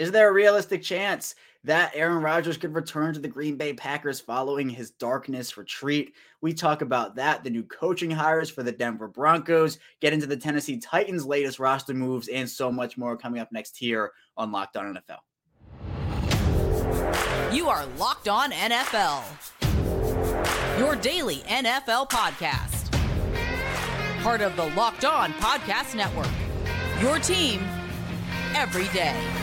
Is there a realistic chance that Aaron Rodgers could return to the Green Bay Packers following his darkness retreat? We talk about that, the new coaching hires for the Denver Broncos, get into the Tennessee Titans' latest roster moves, and so much more coming up next here on Locked On NFL. You are Locked On NFL, your daily NFL podcast. Part of the Locked On Podcast Network, your team every day.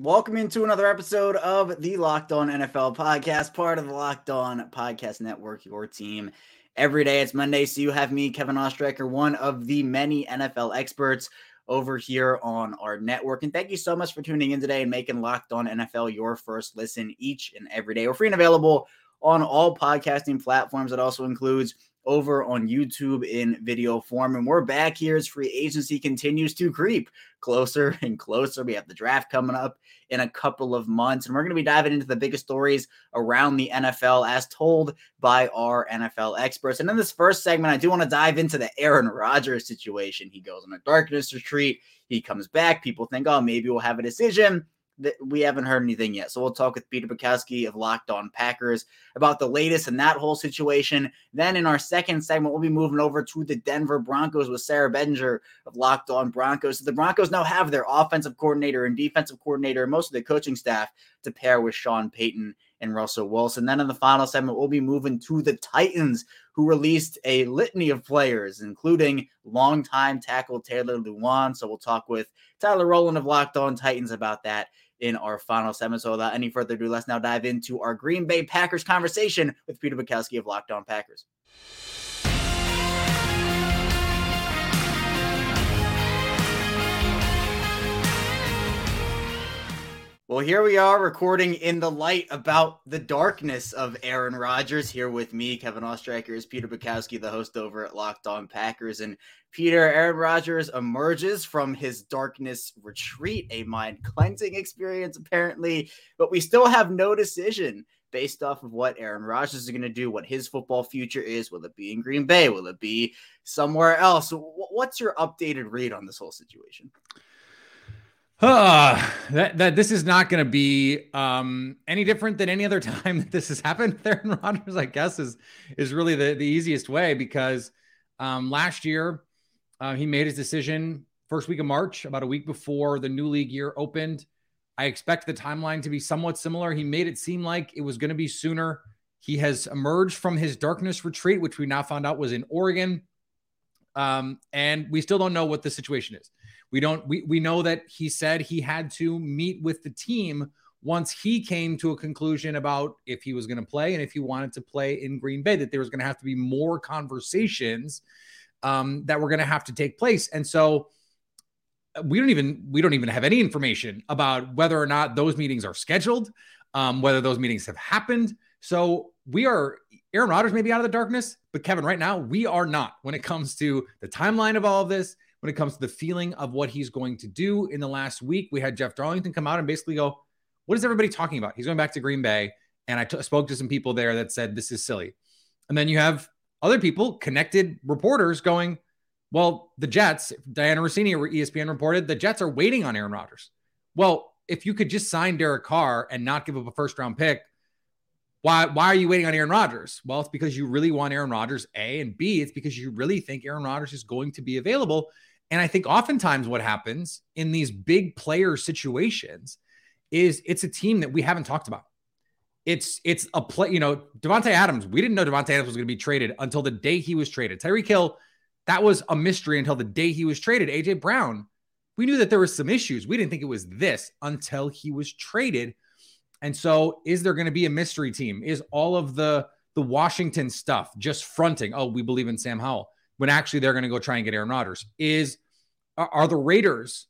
Welcome into another episode of the Locked On NFL podcast, part of the Locked On Podcast Network, your team every day. It's Monday, so you have me, Kevin Oestreicher, one of the many NFL experts over here on our network. And thank you so much for tuning in today and making Locked On NFL your first listen each and every day. We're free and available on all podcasting platforms. It also includes over on YouTube in video form. And we're back here as free agency continues to creep closer and closer. We have the draft coming up in a couple of months, and we're going to be diving into the biggest stories around the NFL as told by our NFL experts. And in this first segment, I do want to dive into the Aaron Rodgers situation. He goes on a darkness retreat, he comes back. People think, oh, maybe we'll have a decision we haven't heard anything yet. So we'll talk with Peter Bukowski of Locked On Packers about the latest in that whole situation. Then in our second segment, we'll be moving over to the Denver Broncos with Sayre Bedinger of Locked On Broncos. So the Broncos now have their offensive coordinator and defensive coordinator and most of the coaching staff to pair with Sean Payton and Russell Wilson. Then in the final segment, we'll be moving to the Titans, who released a litany of players, including longtime tackle Taylor Lewan. So we'll talk with Tyler Rowland of Locked On Titans about that in our final segment. So without any further ado, let's now dive into our Green Bay Packers conversation with Peter Bukowski of Locked On Packers. Well, here we are recording in the light about the darkness of Aaron Rodgers. Here with me, Kevin Oestreicher, is Peter Bukowski, the host over at Locked On Packers. And Peter, Aaron Rodgers emerges from his darkness retreat, a mind cleansing experience, apparently, but we still have no decision based off of what Aaron Rodgers is going to do, what his football future is. Will it be in Green Bay? Will it be somewhere else? What's your updated read on this whole situation? Uh, that, that this is not going to be um, any different than any other time that this has happened. Aaron Rodgers, I guess, is is really the, the easiest way because um, last year uh, he made his decision first week of March, about a week before the new league year opened. I expect the timeline to be somewhat similar. He made it seem like it was going to be sooner. He has emerged from his darkness retreat, which we now found out was in Oregon. Um, and we still don't know what the situation is. We don't we we know that he said he had to meet with the team once he came to a conclusion about if he was going to play and if he wanted to play in Green Bay, that there was going to have to be more conversations um, that were going to have to take place. And so uh, we don't even we don't even have any information about whether or not those meetings are scheduled, um, whether those meetings have happened. So we are Aaron Rodgers may be out of the darkness, but Kevin, right now we are not when it comes to the timeline of all of this when it comes to the feeling of what he's going to do. In the last week, we had Jeff Darlington come out and basically go, What is everybody talking about? He's going back to Green Bay. And I t- spoke to some people there that said, This is silly. And then you have other people, connected reporters, going, Well, the Jets, Dianna Russini, ESPN reported, the Jets are waiting on Aaron Rodgers. Well, if you could just sign Derek Carr and not give up a first round pick, why, why are you waiting on Aaron Rodgers? Well, it's because you really want Aaron Rodgers, A, and B, it's because you really think Aaron Rodgers is going to be available. And I think oftentimes what happens in these big player situations is it's a team that we haven't talked about. It's it's a play, you know, Davante Adams. We didn't know Davante Adams was going to be traded until the day he was traded. Tyreek Hill, that was a mystery until the day he was traded. AJ Brown, we knew that there was some issues. We didn't think it was this until he was traded. And so, is there going to be a mystery team? Is all of the the Washington stuff just fronting? Oh, we believe in Sam Howell when actually they're going to go try and get Aaron Rodgers? Is are the Raiders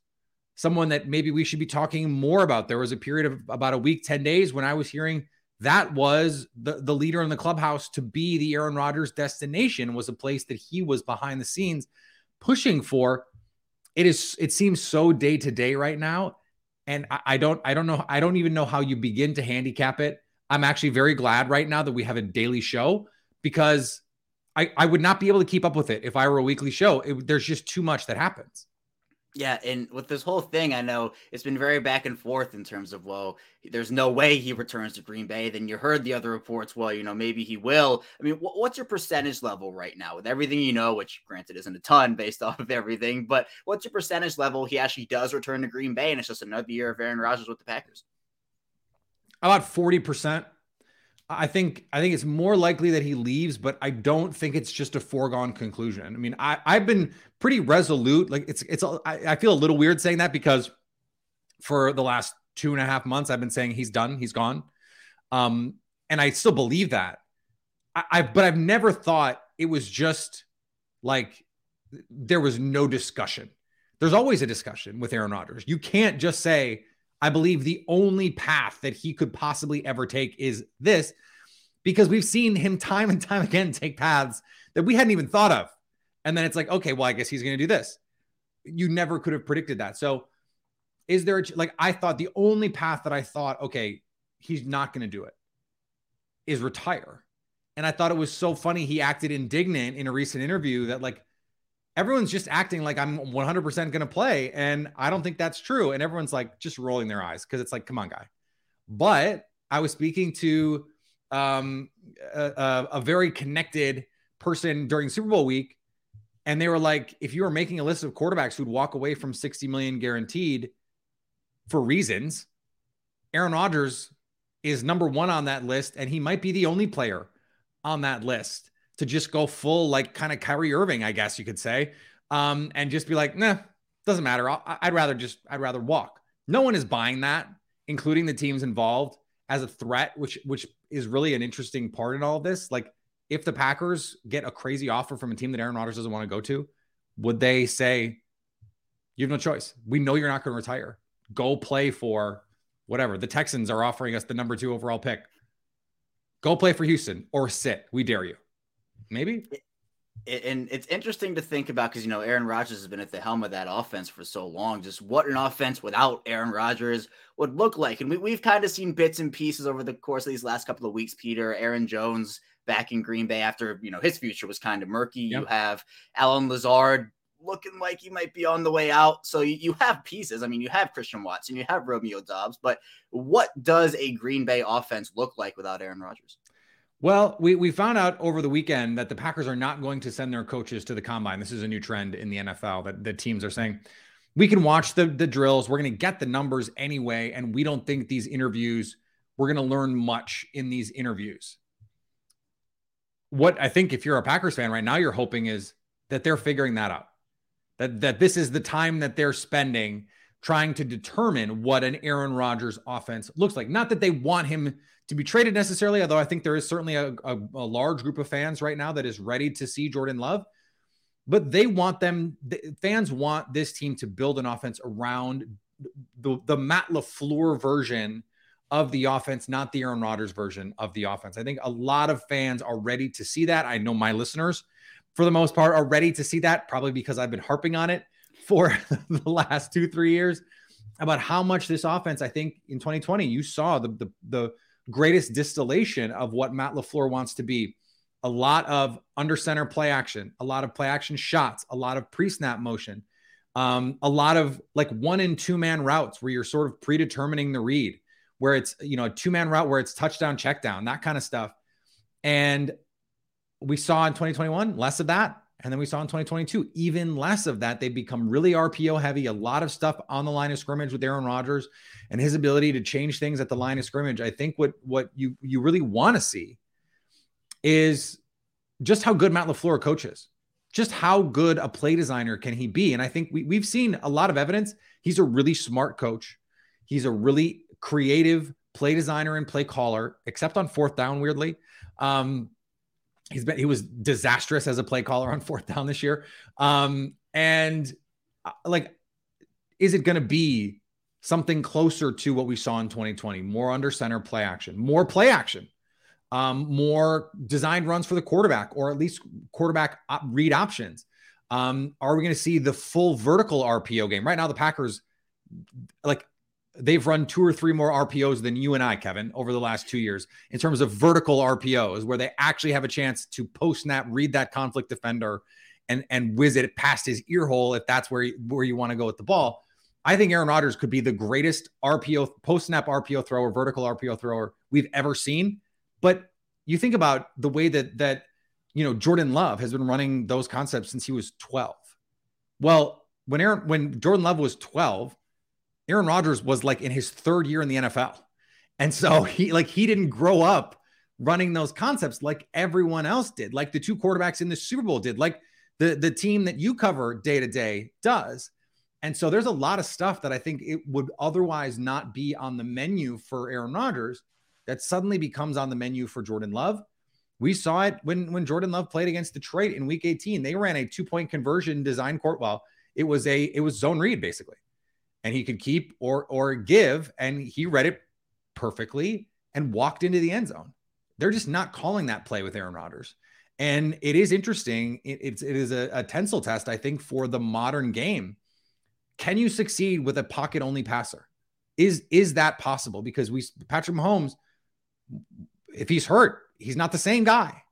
someone that maybe we should be talking more about? There was a period of about a week, 10 days when I was hearing that was the, the leader in the clubhouse to be the Aaron Rodgers destination was a place that he was behind the scenes pushing for. It is it seems so day to day right now. And I, I don't I don't know, I don't even know how you begin to handicap it. I'm actually very glad right now that we have a daily show because I, I would not be able to keep up with it if I were a weekly show. It, there's just too much that happens. Yeah, and with this whole thing, I know it's been very back and forth in terms of, well, there's no way he returns to Green Bay. Then you heard the other reports, well, you know, maybe he will. I mean, what's your percentage level right now with everything you know, which granted isn't a ton based off of everything, but what's your percentage level he actually does return to Green Bay and it's just another year of Aaron Rodgers with the Packers? About 40%. I think I think it's more likely that he leaves, but I don't think it's just a foregone conclusion. I mean, I I've been pretty resolute. Like it's it's I, I feel a little weird saying that because for the last two and a half months I've been saying he's done, he's gone, um, and I still believe that. I, I but I've never thought it was just like there was no discussion. There's always a discussion with Aaron Rodgers. You can't just say I believe the only path that he could possibly ever take is this, because we've seen him time and time again take paths that we hadn't even thought of. And then it's like, okay, well, I guess he's going to do this. You never could have predicted that. So, is there, a, like, I thought the only path that I thought, okay, he's not going to do it is retire. And I thought it was so funny. He acted indignant in a recent interview that, like, everyone's just acting like I'm 100% going to play. And I don't think that's true. And everyone's like just rolling their eyes because it's like, come on, guy. But I was speaking to um, a, a, very connected person during Super Bowl week. And they were like, if you were making a list of quarterbacks who'd walk away from 60 million guaranteed for reasons, Aaron Rodgers is number one on that list. And he might be the only player on that list to just go full like kind of Kyrie Irving, I guess you could say, um, and just be like, nah, doesn't matter. i would rather just I'd rather walk. No one is buying that, including the teams involved, as a threat, which which is really an interesting part in all of this. Like, if the Packers get a crazy offer from a team that Aaron Rodgers doesn't want to go to, would they say, "You have no choice. We know you're not going to retire. Go play for whatever." The Texans are offering us the number two overall pick. Go play for Houston or sit. We dare you. Maybe. And it's interesting to think about because you know Aaron Rodgers has been at the helm of that offense for so long. Just what an offense without Aaron Rodgers would look like, and we, we've kind of seen bits and pieces over the course of these last couple of weeks. Peter, Aaron Jones back in Green Bay after you know his future was kind of murky. Yep. You have Allen Lazard looking like he might be on the way out. So you, you have pieces. I mean, you have Christian Watson, you have Romeo Doubs, but what does a Green Bay offense look like without Aaron Rodgers? Well, we, we found out over the weekend that the Packers are not going to send their coaches to the combine. This is a new trend in the NFL that the teams are saying we can watch the, the drills. We're going to get the numbers anyway. And we don't think these interviews, we're going to learn much in these interviews. What I think if you're a Packers fan right now, you're hoping is that they're figuring that out. That, that this is the time that they're spending trying to determine what an Aaron Rodgers offense looks like. Not that they want him to be traded necessarily, although I think there is certainly a, a, a, large group of fans right now that is ready to see Jordan Love. But they want them, the fans want this team to build an offense around the, the Matt LaFleur version of the offense, not the Aaron Rodgers version of the offense. I think a lot of fans are ready to see that. I know my listeners, for the most part, are ready to see that, probably because I've been harping on it for the last two, three years about how much this offense, I think in 2020, you saw the, the, the, greatest distillation of what Matt LaFleur wants to be. A lot of under center play action, a lot of play action shots, a lot of pre snap motion, um, a lot of like one and two man routes where you're sort of predetermining the read, where it's, you know, a two man route where it's touchdown, check down, that kind of stuff. And we saw in 2021 less of that. And then we saw in 2022 even less of that. They've become really RPO heavy, a lot of stuff on the line of scrimmage with Aaron Rodgers and his ability to change things at the line of scrimmage. I think what what you you really want to see is just how good Matt LaFleur coaches. Just how good a play designer can he be? And I think we, we've seen a lot of evidence. He's a really smart coach. He's a really creative play designer and play caller, except on fourth down, weirdly. Um, he's been he was disastrous as a play caller on fourth down this year. Um, and uh, like, is it going to be something closer to what we saw in 2020? More under center play action, more play action, um, more designed runs for the quarterback, or at least quarterback read options. Um, are we going to see the full vertical RPO game? Right now, the Packers, like they've run two or three more RPOs than you and I, Kevin, over the last two years in terms of vertical RPOs, where they actually have a chance to post snap, read that conflict defender, and and whiz it past his ear hole if that's where where you want to go with the ball. I think Aaron Rodgers could be the greatest RPO post snap RPO thrower, vertical RPO thrower we've ever seen. But you think about the way that that you know Jordan Love has been running those concepts since he was 12. Well, when Aaron when Jordan Love was 12, Aaron Rodgers was like in his third year in the NFL. And so he like he didn't grow up running those concepts like everyone else did, like the two quarterbacks in the Super Bowl did, like the the team that you cover day to day does. And so there's a lot of stuff that I think it would otherwise not be on the menu for Aaron Rodgers that suddenly becomes on the menu for Jordan Love. We saw it when when Jordan Love played against Detroit in week 18. They ran a two-point conversion design court. Well, it was a it was zone read basically. And he could keep or or give and he read it perfectly and walked into the end zone. They're just not calling that play with Aaron Rodgers. And it is interesting. It, it's it is a, a tensile test, I think, for the modern game can you succeed with a pocket only passer? Is is that possible? Because we Patrick Mahomes, if he's hurt, he's not the same guy.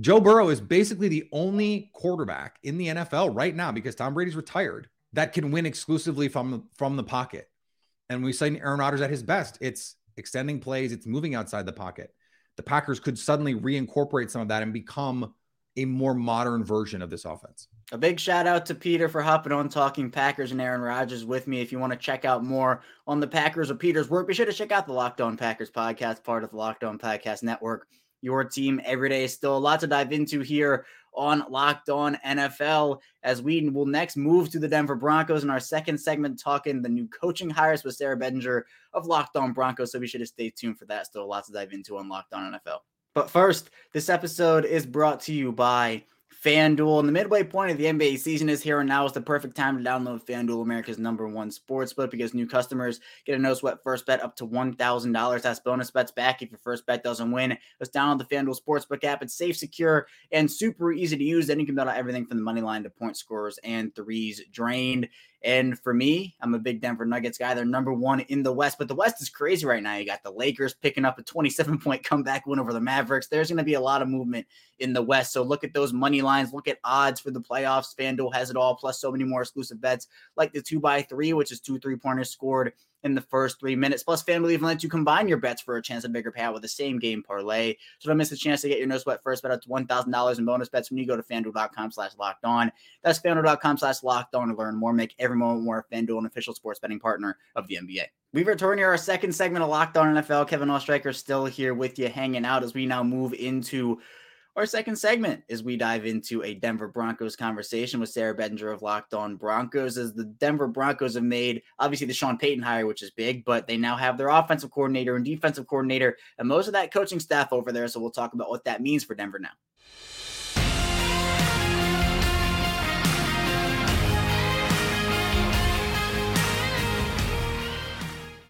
Joe Burrow is basically the only quarterback in the NFL right now because Tom Brady's retired that can win exclusively from from the pocket. And we say Aaron Rodgers at his best. It's extending plays, it's moving outside the pocket. The Packers could suddenly reincorporate some of that and become a more modern version of this offense. A big shout out to Peter for hopping on talking Packers and Aaron Rodgers with me. If you want to check out more on the Packers or Peter's work, be sure to check out the Locked On Packers podcast, part of the Locked On Podcast Network. Your team every day. Still a lot to dive into here on Locked On NFL as we will next move to the Denver Broncos in our second segment, talking the new coaching hires with Sayre Bedinger of Locked On Broncos. So be sure to stay tuned for that. Still a lot to dive into on Locked On NFL. But first, this episode is brought to you by FanDuel. And the midway point of the NBA season is here, and now is the perfect time to download FanDuel, America's number one sports book, because new customers get a no sweat first bet up to $1,000. That's bonus bets back if your first bet doesn't win. Just download the FanDuel Sportsbook app. It's safe, secure, and super easy to use. Then you can bet on everything from the money line to point scores and threes drained. And for me, I'm a big Denver Nuggets guy. They're number one in the West, but the West is crazy right now. You got the Lakers picking up a 27 point comeback win over the Mavericks. There's going to be a lot of movement in the West. So look at those money lines, look at odds for the playoffs. FanDuel has it all, plus so many more exclusive bets like the two by three, which is two three pointers scored in the first three minutes. Plus, FanDuel even lets you combine your bets for a chance at bigger payout with the same game parlay. So don't miss the chance to get your no sweat first bet up to $1,000 in bonus bets when you go to FanDuel.com slash locked on. That's FanDuel.com slash locked on to learn more. Make every moment more. FanDuel, an official sports betting partner of the NBA. We've returned here our second segment of Locked On NFL. Kevin Oestreicher still here with you, hanging out as we now move into our second segment is we dive into a Denver Broncos conversation with Sayre Bedinger of Locked On Broncos. As the Denver Broncos have made obviously the Sean Payton hire, which is big, but they now have their offensive coordinator and defensive coordinator and most of that coaching staff over there. So we'll talk about what that means for Denver now.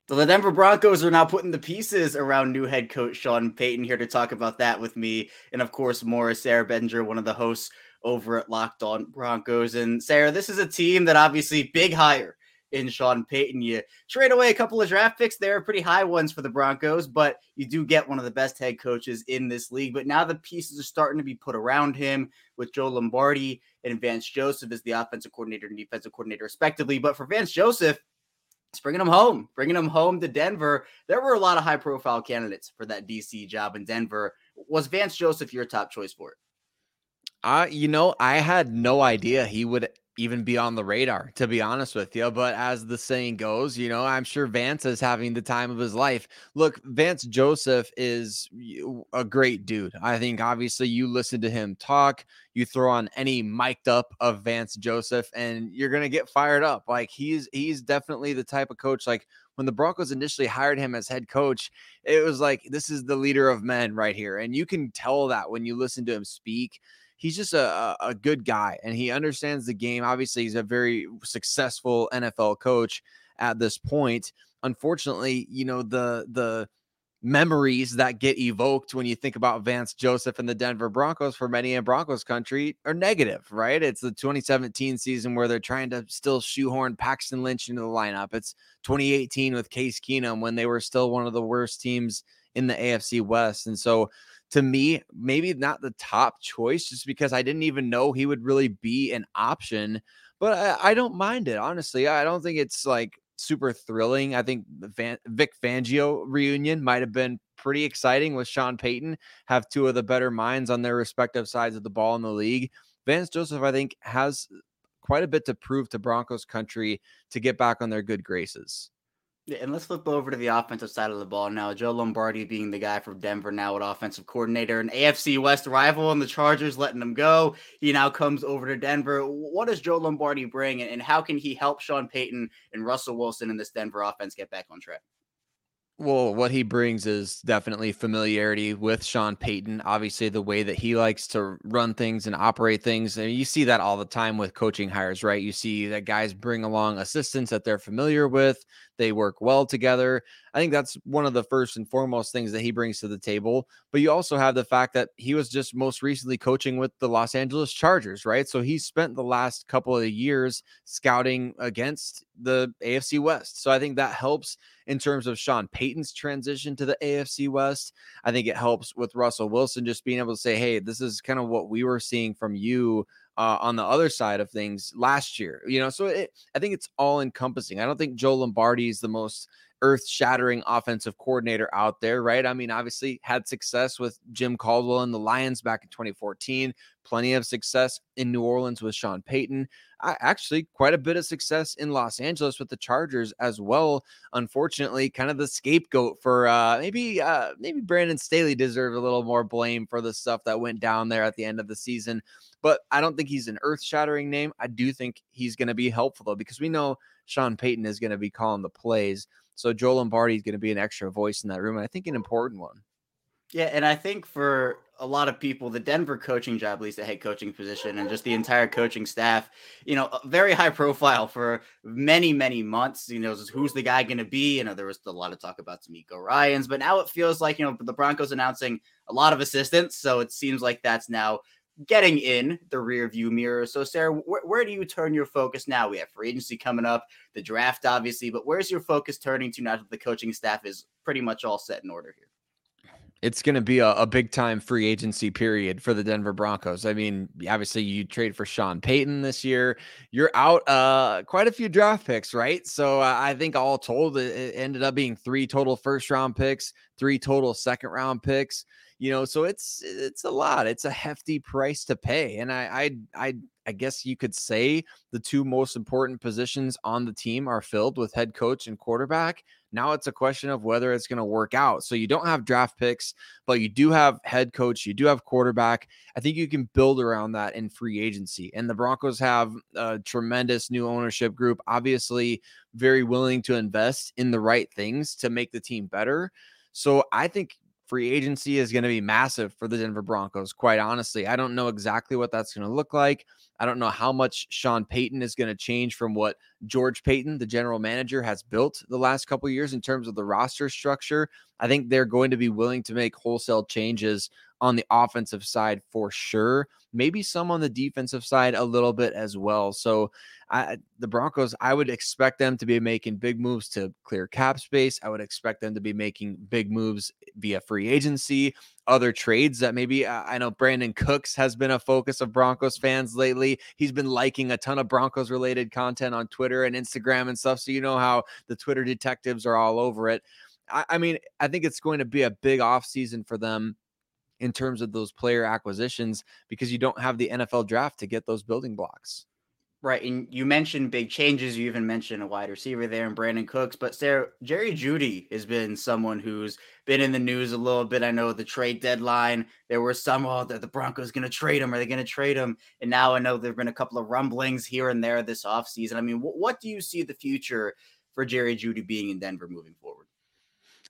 So the Denver Broncos are now putting the pieces around new head coach Sean Payton here to talk about that with me. And of course, Morris Sayre Bedinger, one of the hosts over at Locked On Broncos. And Sayre, this is a team that obviously big hire in Sean Payton. You trade away a couple of draft picks. They're pretty high ones for the Broncos, but you do get one of the best head coaches in this league. But now the pieces are starting to be put around him with Joe Lombardi and Vance Joseph as the offensive coordinator and defensive coordinator, respectively. But for Vance Joseph, it's bringing him home, bringing him home to Denver. There were a lot of high profile candidates for that DC job in Denver. Was Vance Joseph your top choice for it? Uh, you know, I had no idea he would even be on the radar, to be honest with you. But as the saying goes, you know, I'm sure Vance is having the time of his life. Look, Vance Joseph is a great dude. I think obviously you listen to him talk, you throw on any mic'd up of Vance Joseph, and you're gonna get fired up. Like he's he's definitely the type of coach like when the Broncos initially hired him as head coach, it was like this is the leader of men right here. And you can tell that when you listen to him speak he's just a, a good guy and he understands the game. Obviously, he's a very successful NFL coach at this point. Unfortunately, you know, the the memories that get evoked when you think about Vance Joseph and the Denver Broncos for many in Broncos country are negative, right? It's the 2017 season where they're trying to still shoehorn Paxton Lynch into the lineup. It's 2018 with Case Keenum when they were still one of the worst teams in the AFC West. And so to me, maybe not the top choice just because I didn't even know he would really be an option. But I, I don't mind it, honestly. I don't think it's like super thrilling. I think Van, Vic Fangio reunion might have been pretty exciting with Sean Payton, have two of the better minds on their respective sides of the ball in the league. Vance Joseph, I think, has quite a bit to prove to Broncos country to get back on their good graces. Yeah, and let's flip over to the offensive side of the ball now. Joe Lombardi being the guy from Denver now at offensive coordinator, an AFC West rival, and the Chargers letting him go. He now comes over to Denver. What does Joe Lombardi bring, and how can he help Sean Payton and Russell Wilson in this Denver offense get back on track? Well, what he brings is definitely familiarity with Sean Payton. Obviously, the way that he likes to run things and operate things. And you see that all the time with coaching hires, right? You see that guys bring along assistants that they're familiar with. They work well together. I think that's one of the first and foremost things that he brings to the table. But you also have the fact that he was just most recently coaching with the Los Angeles Chargers, right? So he spent the last couple of years scouting against the AFC West. So I think that helps in terms of Sean Payton's transition to the AFC West. I think it helps with Russell Wilson just being able to say, hey, this is kind of what we were seeing from you uh, on the other side of things last year. You know, so it, I think it's all encompassing. I don't think Joe Lombardi is the most earth shattering offensive coordinator out there, right? I mean, obviously had success with Jim Caldwell and the Lions back in 2014, plenty of success in New Orleans with Sean Payton. I, actually, quite a bit of success in Los Angeles with the Chargers as well. Unfortunately, kind of the scapegoat for uh, maybe uh, maybe Brandon Staley deserved a little more blame for the stuff that went down there at the end of the season. But I don't think he's an earth shattering name. I do think he's going to be helpful though, because we know Sean Payton is going to be calling the plays. So Joe Lombardi is going to be an extra voice in that room, and I think an important one. Yeah, and I think for a lot of people, the Denver coaching job, at least the head coaching position, and just the entire coaching staff, you know, very high profile for many, many months. You know, who's the guy going to be? You know, there was a lot of talk about DeMeco Ryans, but now it feels like, you know, the Broncos announcing a lot of assistants. So it seems like that's now getting in the rear view mirror. So, Sayre, wh- where do you turn your focus now? We have free agency coming up, the draft, obviously, but where's your focus turning to now that the coaching staff is pretty much all set in order here? It's going to be a, a big time free agency period for the Denver Broncos. I mean, obviously, you trade for Sean Payton this year. You're out uh, quite a few draft picks, right? So uh, I think all told, it, it ended up being three total first round picks, three total second round picks you know so it's it's a lot it's a hefty price to pay and i i i, I guess you could say the two most important positions on the team are filled with head coach and quarterback. Now it's a question of whether it's going to work out so you don't have draft picks but you do have head coach you do have quarterback. I think you can build around that in free agency and the broncos have a tremendous new ownership group obviously very willing to invest in the right things to make the team better. So I think free agency is going to be massive for the Denver Broncos. Quite honestly, I don't know exactly what that's going to look like. I don't know how much Sean Payton is going to change from what George Paton, the general manager, has built the last couple years in terms of the roster structure. I think they're going to be willing to make wholesale changes on the offensive side for sure. Maybe some on the defensive side a little bit as well. So, I, the Broncos, I would expect them to be making big moves to clear cap space. I would expect them to be making big moves via free agency, other trades that maybe uh, I know Brandin Cooks has been a focus of Broncos fans lately. He's been liking a ton of Broncos related content on Twitter and Instagram and stuff. So, you know how the Twitter detectives are all over it. I, I mean, I think it's going to be a big offseason for them in terms of those player acquisitions because you don't have the NFL draft to get those building blocks. Right. And you mentioned big changes. You even mentioned a wide receiver there and Brandin Cooks. But Sayre, Jerry Jeudy has been someone who's been in the news a little bit. I know the trade deadline, there were some, oh, the, the Broncos going to trade him. Are they going to trade him? And now I know there have been a couple of rumblings here and there this offseason. I mean, wh- what do you see the future for Jerry Jeudy being in Denver moving forward?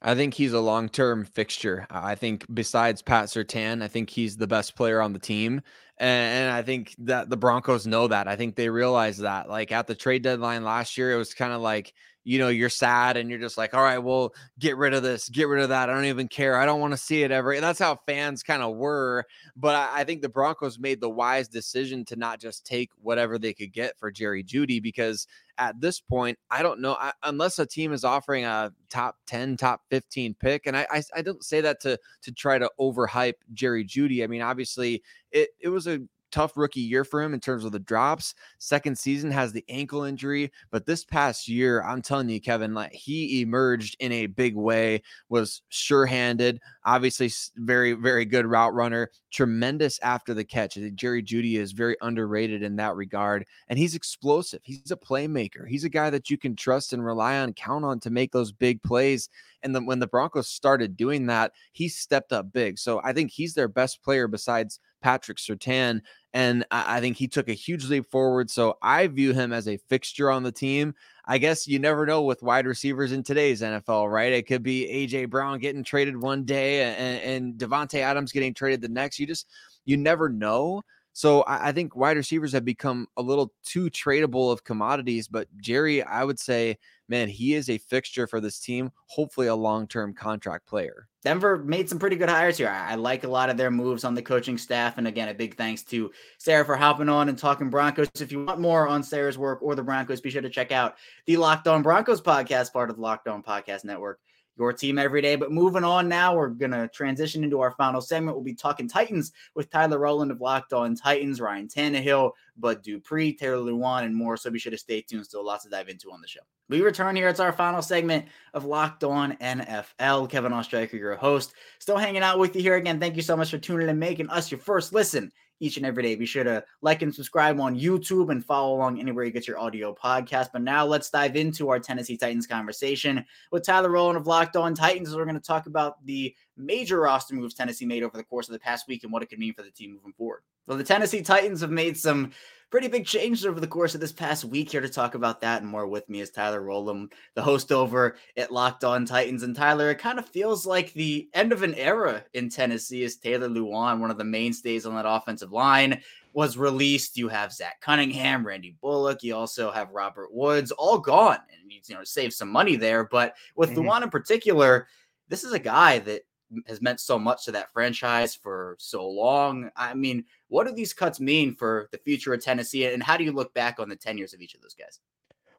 I think he's a long term fixture. I think besides Pat Surtain, I think he's the best player on the team. And, I think that the Broncos know that. I think they realize that. Like at the trade deadline last year, it was kind of like, you know, you're sad and you're just like, all right, well, get rid of this, get rid of that. I don't even care. I don't want to see it ever. And that's how fans kind of were. But I, I, think the Broncos made the wise decision to not just take whatever they could get for Jerry jeudy because at this point, I don't know I, unless a team is offering a top 10, top 15 pick. And I, I, I don't say that to to try to overhype Jerry jeudy I mean, obviously it, it was a tough rookie year for him in terms of the drops. Second season has the ankle injury, but this past year, I'm telling you, Kevin, like he emerged in a big way, was sure-handed, obviously very, very good route runner, tremendous after the catch. Jerry Jeudy is very underrated in that regard, and he's explosive. He's a playmaker. He's a guy that you can trust and rely on, count on to make those big plays. And when the Broncos started doing that, he stepped up big. So I think he's their best player besides Patrick Surtain. And I, think he took a huge leap forward. So I view him as a fixture on the team. I guess you never know with wide receivers in today's NFL, right? It could be AJ Brown getting traded one day and, and Davante Adams getting traded the next. You just you never know. So I, I, think wide receivers have become a little too tradable of commodities. But Jerry, I would say, man, he is a fixture for this team. Hopefully, a long-term contract player. Denver made some pretty good hires here. I, I like a lot of their moves on the coaching staff. And again, a big thanks to Sayre for hopping on and talking Broncos. If you want more on Sayre's work or the Broncos, be sure to check out the Locked On Broncos podcast, part of the Locked On Podcast Network your team every day. But moving on now, we're going to transition into our final segment. We'll be talking Titans with Tyler Rowland of Locked On Titans, Ryan Tannehill, Bud Dupree, Taylor Lewan, and more. So be sure to stay tuned. Still lots to dive into on the show. We return here. It's our final segment of Locked On NFL. Kevin Oestreicher, your host, still hanging out with you here again. Thank you so much for tuning in, and making us your first listen each and every day. Be sure to like and subscribe on YouTube and follow along anywhere you get your audio podcast. But now let's dive into our Tennessee Titans conversation with Tyler Rowland of Locked On Titans. We're going to talk about the major roster moves Tennessee made over the course of the past week and what it could mean for the team moving forward. Well, the Tennessee Titans have made some pretty big changes over the course of this past week. Here to talk about that and more with me is Tyler Rowland, the host over at Locked On Titans. And Tyler, it kind of feels like the end of an era in Tennessee as Taylor Lewan, one of the mainstays on that offensive line, was released. You have Zach Cunningham, Randy Bullock. You also have Robert Woods, all gone, and you know save some money there. But with mm-hmm. Lewan in particular, this is a guy that has meant so much to that franchise for so long. I mean, what do these cuts mean for the future of Tennessee, and how do you look back on the tenures of each of those guys?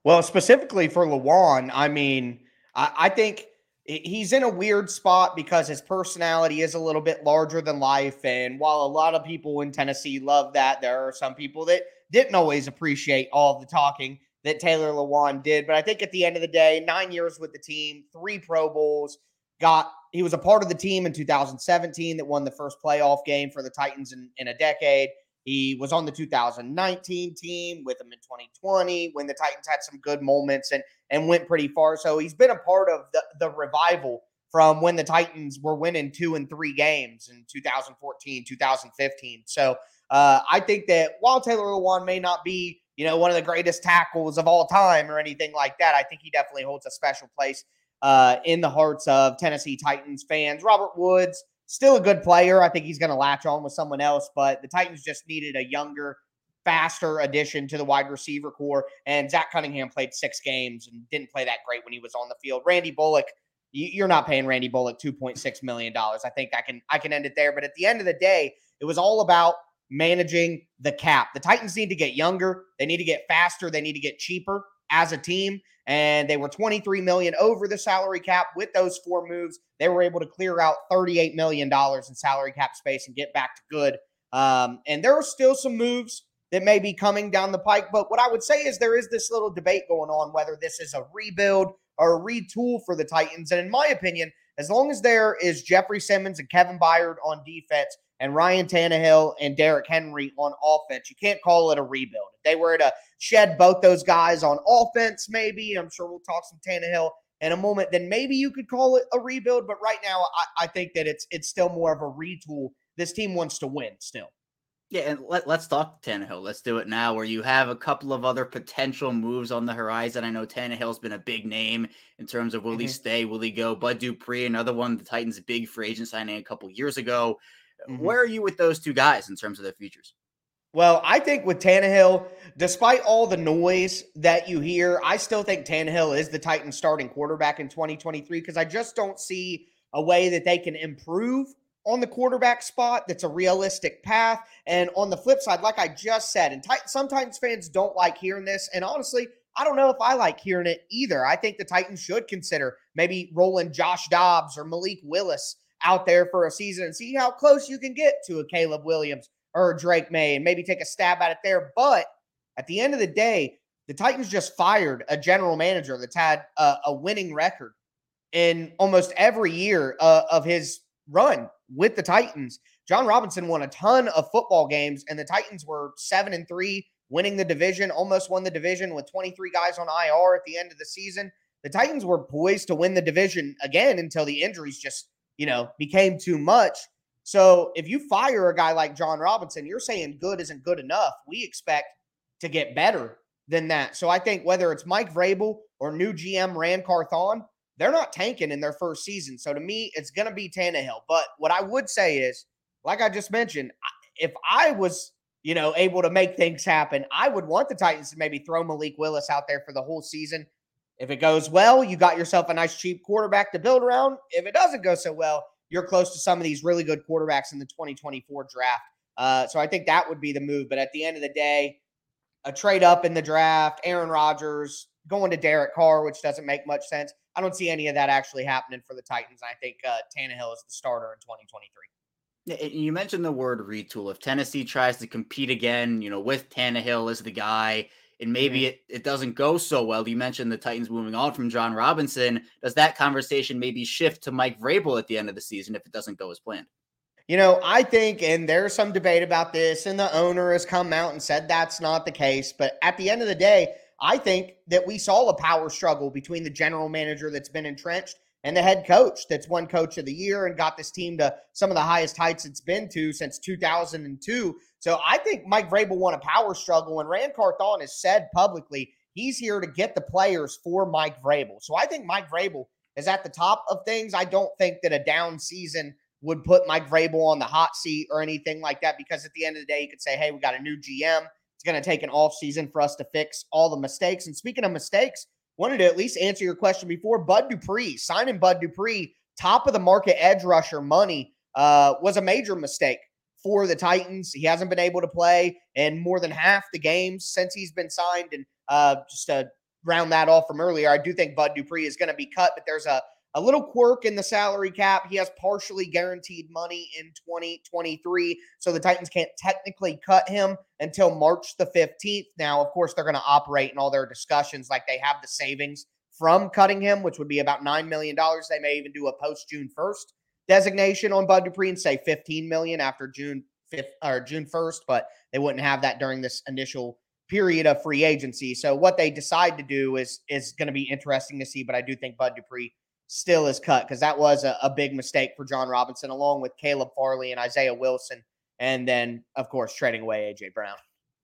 Well, specifically for Lewan, I mean, I, I think he's in a weird spot because his personality is a little bit larger than life. And while a lot of people in Tennessee love that, there are some people that didn't always appreciate all the talking that Taylor Lewan did. But I think at the end of the day, nine years with the team, three Pro Bowls, got he was a part of the team in 2017 that won the first playoff game for the Titans in, in a decade. He was on the 2019 team with them in 2020 when the Titans had some good moments and and went pretty far. So he's been a part of the, the revival from when the Titans were winning two and three games in 2014, 2015. So uh, I think that while Taylor Lewan may not be, you know, one of the greatest tackles of all time or anything like that, I think he definitely holds a special place uh, in the hearts of Tennessee Titans fans. Robert Woods, still a good player. I think he's going to latch on with someone else, but the Titans just needed a younger, faster addition to the wide receiver corps. And Zach Cunningham played six games and didn't play that great when he was on the field. Randy Bullock, you're not paying Randy Bullock 2.6 million dollars. I think I can I can end it there. But at the end of the day, it was all about managing the cap. The Titans need to get younger. They need to get faster. They need to get cheaper as a team and they were 23 million over the salary cap. With those four moves they were able to clear out 38 million dollars in salary cap space and get back to good. Um, and there are still some moves that may be coming down the pike but what i would say is there is this little debate going on whether this is a rebuild or a retool for the titans. And in my opinion as long as there is jeffery simmons and kevin byard on defense and Ryan Tannehill and Derrick Henry on offense. You can't call it a rebuild. If they were to shed both those guys on offense, maybe, I'm sure we'll talk some Tannehill in a moment, then maybe you could call it a rebuild. But right now, I, I think that it's it's still more of a retool. This team wants to win still. Yeah, and let, let's talk Tannehill. Let's do it now, where you have a couple of other potential moves on the horizon. I know Tannehill's been a big name in terms of will mm-hmm. he stay, will he go? Bud Dupree, another one, the Titans' big free agent signing a couple years ago. Mm-hmm. Where are you with those two guys in terms of their futures? Well, I think with Tannehill, despite all the noise that you hear, I still think Tannehill is the Titans starting quarterback in 2023 because I just don't see a way that they can improve on the quarterback spot that's a realistic path. And on the flip side, like I just said, and Titans, some Titans fans don't like hearing this. And honestly, I don't know if I like hearing it either. I think the Titans should consider maybe rolling Josh Dobbs or Malik Willis out there for a season and see how close you can get to a Caleb Williams or Drake Maye and maybe take a stab at it there. But at the end of the day, the Titans just fired a general manager that's had a, a winning record in almost every year uh, of his run with the Titans. Jon Robinson won a ton of football games, and the Titans were seven and three, winning the division, almost won the division with 23 guys on IR at the end of the season. The Titans were poised to win the division again until the injuries just, you know, became too much. So if you fire a guy like Jon Robinson, you're saying good isn't good enough. We expect to get better than that. So I think whether it's Mike Vrabel or new GM Ran Carthon, they're not tanking in their first season. So to me, it's going to be Tannehill. But what I would say is, like I just mentioned, if I was, you know, able to make things happen, I would want the Titans to maybe throw Malik Willis out there for the whole season. If it goes well, you got yourself a nice cheap quarterback to build around. If it doesn't go so well, you're close to some of these really good quarterbacks in the 2024 draft. Uh, so I think that would be the move. But at the end of the day, a trade up in the draft, Aaron Rodgers going to Derek Carr, which doesn't make much sense. I don't see any of that actually happening for the Titans. I think uh, Tannehill is the starter in 2023. You mentioned the word retool. If Tennessee tries to compete again, you know, with Tannehill as the guy, and maybe it, it doesn't go so well. You mentioned the Titans moving on from Jon Robinson. Does that conversation maybe shift to Mike Vrabel at the end of the season if it doesn't go as planned? You know, I think, and there's some debate about this, and the owner has come out and said that's not the case. But at the end of the day, I think that we saw a power struggle between the general manager that's been entrenched and the head coach that's won coach of the year and got this team to some of the highest heights it's been to since 2002. So I think Mike Vrabel won a power struggle, and Ran Carthon has said publicly he's here to get the players for Mike Vrabel. So I think Mike Vrabel is at the top of things. I don't think that a down season would put Mike Vrabel on the hot seat or anything like that because at the end of the day, you could say, hey, we got a new GM. It's going to take an off season for us to fix all the mistakes. And speaking of mistakes, wanted to at least answer your question before. Bud Dupree, signing Bud Dupree, top of the market edge rusher money, uh, was a major mistake for the Titans. He hasn't been able to play in more than half the games since he's been signed. And uh, just to round that off from earlier, I do think Bud Dupree is going to be cut, but there's a a little quirk in the salary cap. He has partially guaranteed money in 2023. So the Titans can't technically cut him until March the 15th. Now, of course, they're going to operate in all their discussions like they have the savings from cutting him, which would be about $9 million. They may even do a post June 1st designation on Bud Dupree and say 15 million after June 5th or June 1st, but they wouldn't have that during this initial period of free agency. So what they decide to do is is going to be interesting to see, but I do think Bud Dupree still is cut because that was a, a, big mistake for Jon Robinson, along with Caleb Farley and Isaiah Wilson, and then of course trading away AJ Brown.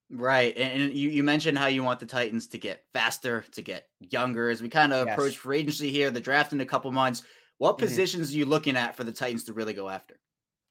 Right, and you, you mentioned how you want the Titans to get faster, to get younger as we kind of yes. approach free agency here, the draft in a couple months. What mm-hmm. positions mm-hmm. are you looking at for the Titans to really go after?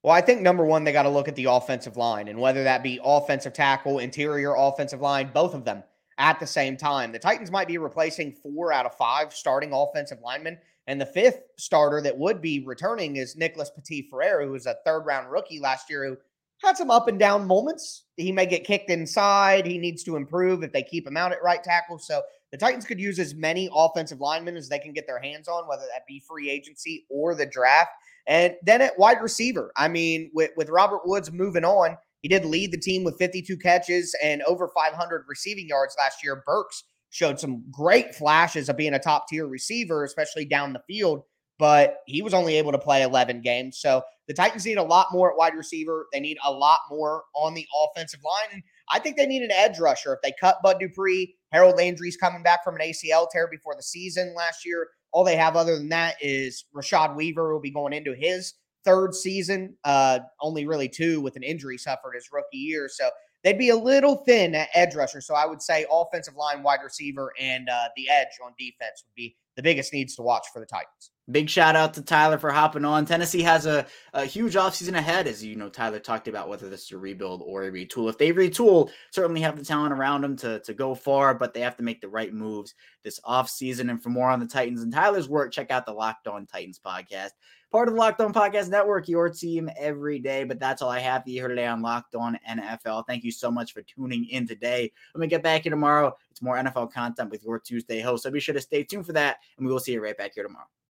Well, I think number one, they got to look at the offensive line, and whether that be offensive tackle, interior offensive line, both of them at the same time. The Titans might be replacing four out of five starting offensive linemen. And the fifth starter that would be returning is Nicholas Petit Frere, who was a third round rookie last year who had some up and down moments. He may get kicked inside. He needs to improve if they keep him out at right tackle. So the Titans could use as many offensive linemen as they can get their hands on, whether that be free agency or the draft. And then at wide receiver, I mean, with, with Robert Woods moving on, he did lead the team with 52 catches and over 500 receiving yards last year. Burks showed some great flashes of being a top tier receiver, especially down the field, but he was only able to play 11 games. So the Titans need a lot more at wide receiver. They need a lot more on the offensive line. And I think they need an edge rusher. If they cut Bud Dupree, Harold Landry's coming back from an ACL tear before the season last year. All they have other than that is Rashad Weaver will be going into his third season, uh, only really two with an injury suffered his rookie year. So they'd be a little thin at edge rusher. So I would say offensive line, wide receiver, and uh, the edge on defense would be the biggest needs to watch for the Titans. Big shout out to Tyler for hopping on. Tennessee has a, a huge offseason ahead, as you know, Tyler talked about whether this is a rebuild or a retool. If they retool, certainly have the talent around them to, to go far, but they have to make the right moves this offseason. And for more on the Titans and Tyler's work, check out the Locked On Titans podcast, part of the Locked On Podcast Network, your team every day. But that's all I have for you here today on Locked On NFL. Thank you so much for tuning in today. When we get back here tomorrow, it's more NFL content with your Tuesday host. So be sure to stay tuned for that, and we will see you right back here tomorrow.